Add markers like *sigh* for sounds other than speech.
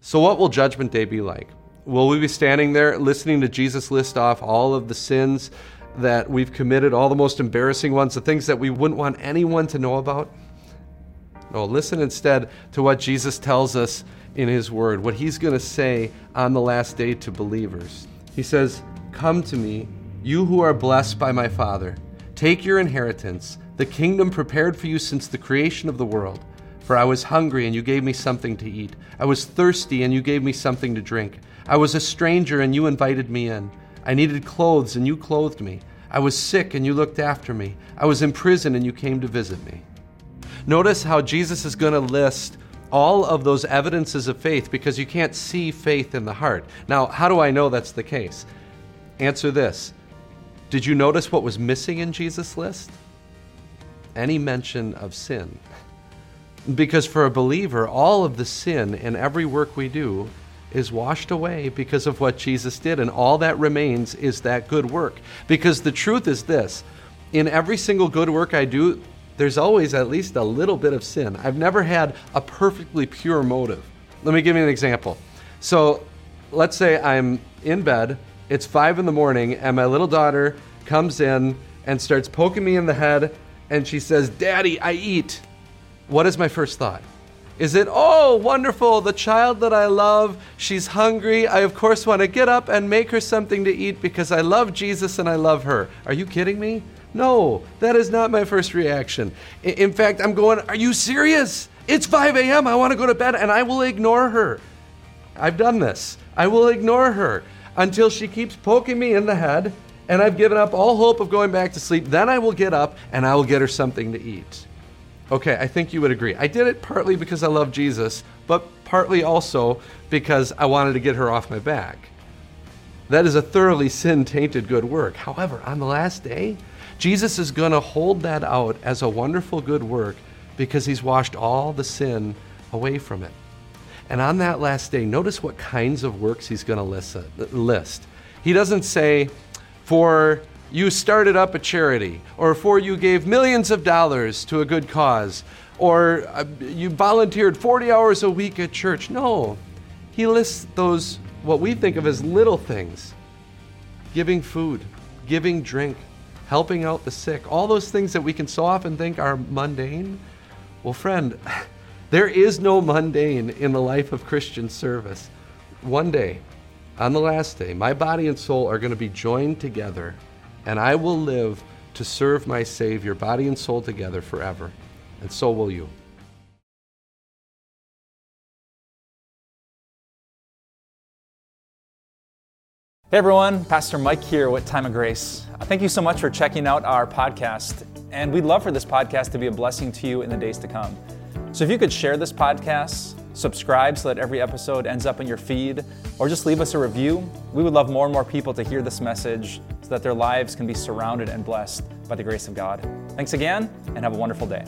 So, what will Judgment Day be like? Will we be standing there listening to Jesus list off all of the sins that we've committed, all the most embarrassing ones, the things that we wouldn't want anyone to know about? No, listen instead to what Jesus tells us in His Word, what He's going to say on the last day to believers. He says, Come to me, you who are blessed by my Father. Take your inheritance, the kingdom prepared for you since the creation of the world. For I was hungry, and you gave me something to eat. I was thirsty, and you gave me something to drink. I was a stranger, and you invited me in. I needed clothes, and you clothed me. I was sick, and you looked after me. I was in prison, and you came to visit me. Notice how Jesus is going to list all of those evidences of faith because you can't see faith in the heart. Now, how do I know that's the case? Answer this Did you notice what was missing in Jesus' list? Any mention of sin. Because for a believer, all of the sin in every work we do is washed away because of what Jesus did, and all that remains is that good work. Because the truth is this in every single good work I do, there's always at least a little bit of sin. I've never had a perfectly pure motive. Let me give you an example. So let's say I'm in bed, it's five in the morning, and my little daughter comes in and starts poking me in the head, and she says, Daddy, I eat. What is my first thought? Is it, oh, wonderful, the child that I love, she's hungry. I, of course, want to get up and make her something to eat because I love Jesus and I love her. Are you kidding me? No, that is not my first reaction. In fact, I'm going, Are you serious? It's 5 a.m. I want to go to bed, and I will ignore her. I've done this. I will ignore her until she keeps poking me in the head, and I've given up all hope of going back to sleep. Then I will get up and I will get her something to eat. Okay, I think you would agree. I did it partly because I love Jesus, but partly also because I wanted to get her off my back. That is a thoroughly sin tainted good work. However, on the last day, Jesus is going to hold that out as a wonderful good work because he's washed all the sin away from it. And on that last day, notice what kinds of works he's going to list. He doesn't say, for you started up a charity, or for you gave millions of dollars to a good cause, or uh, you volunteered 40 hours a week at church. No, he lists those, what we think of as little things giving food, giving drink, helping out the sick, all those things that we can so often think are mundane. Well, friend, *laughs* there is no mundane in the life of Christian service. One day, on the last day, my body and soul are going to be joined together, and I will live to serve my Savior, body and soul together forever. And so will you. Hey everyone, Pastor Mike here with Time of Grace. Thank you so much for checking out our podcast, and we'd love for this podcast to be a blessing to you in the days to come. So if you could share this podcast, subscribe so that every episode ends up in your feed, or just leave us a review, we would love more and more people to hear this message so that their lives can be surrounded and blessed by the grace of God. Thanks again, and have a wonderful day.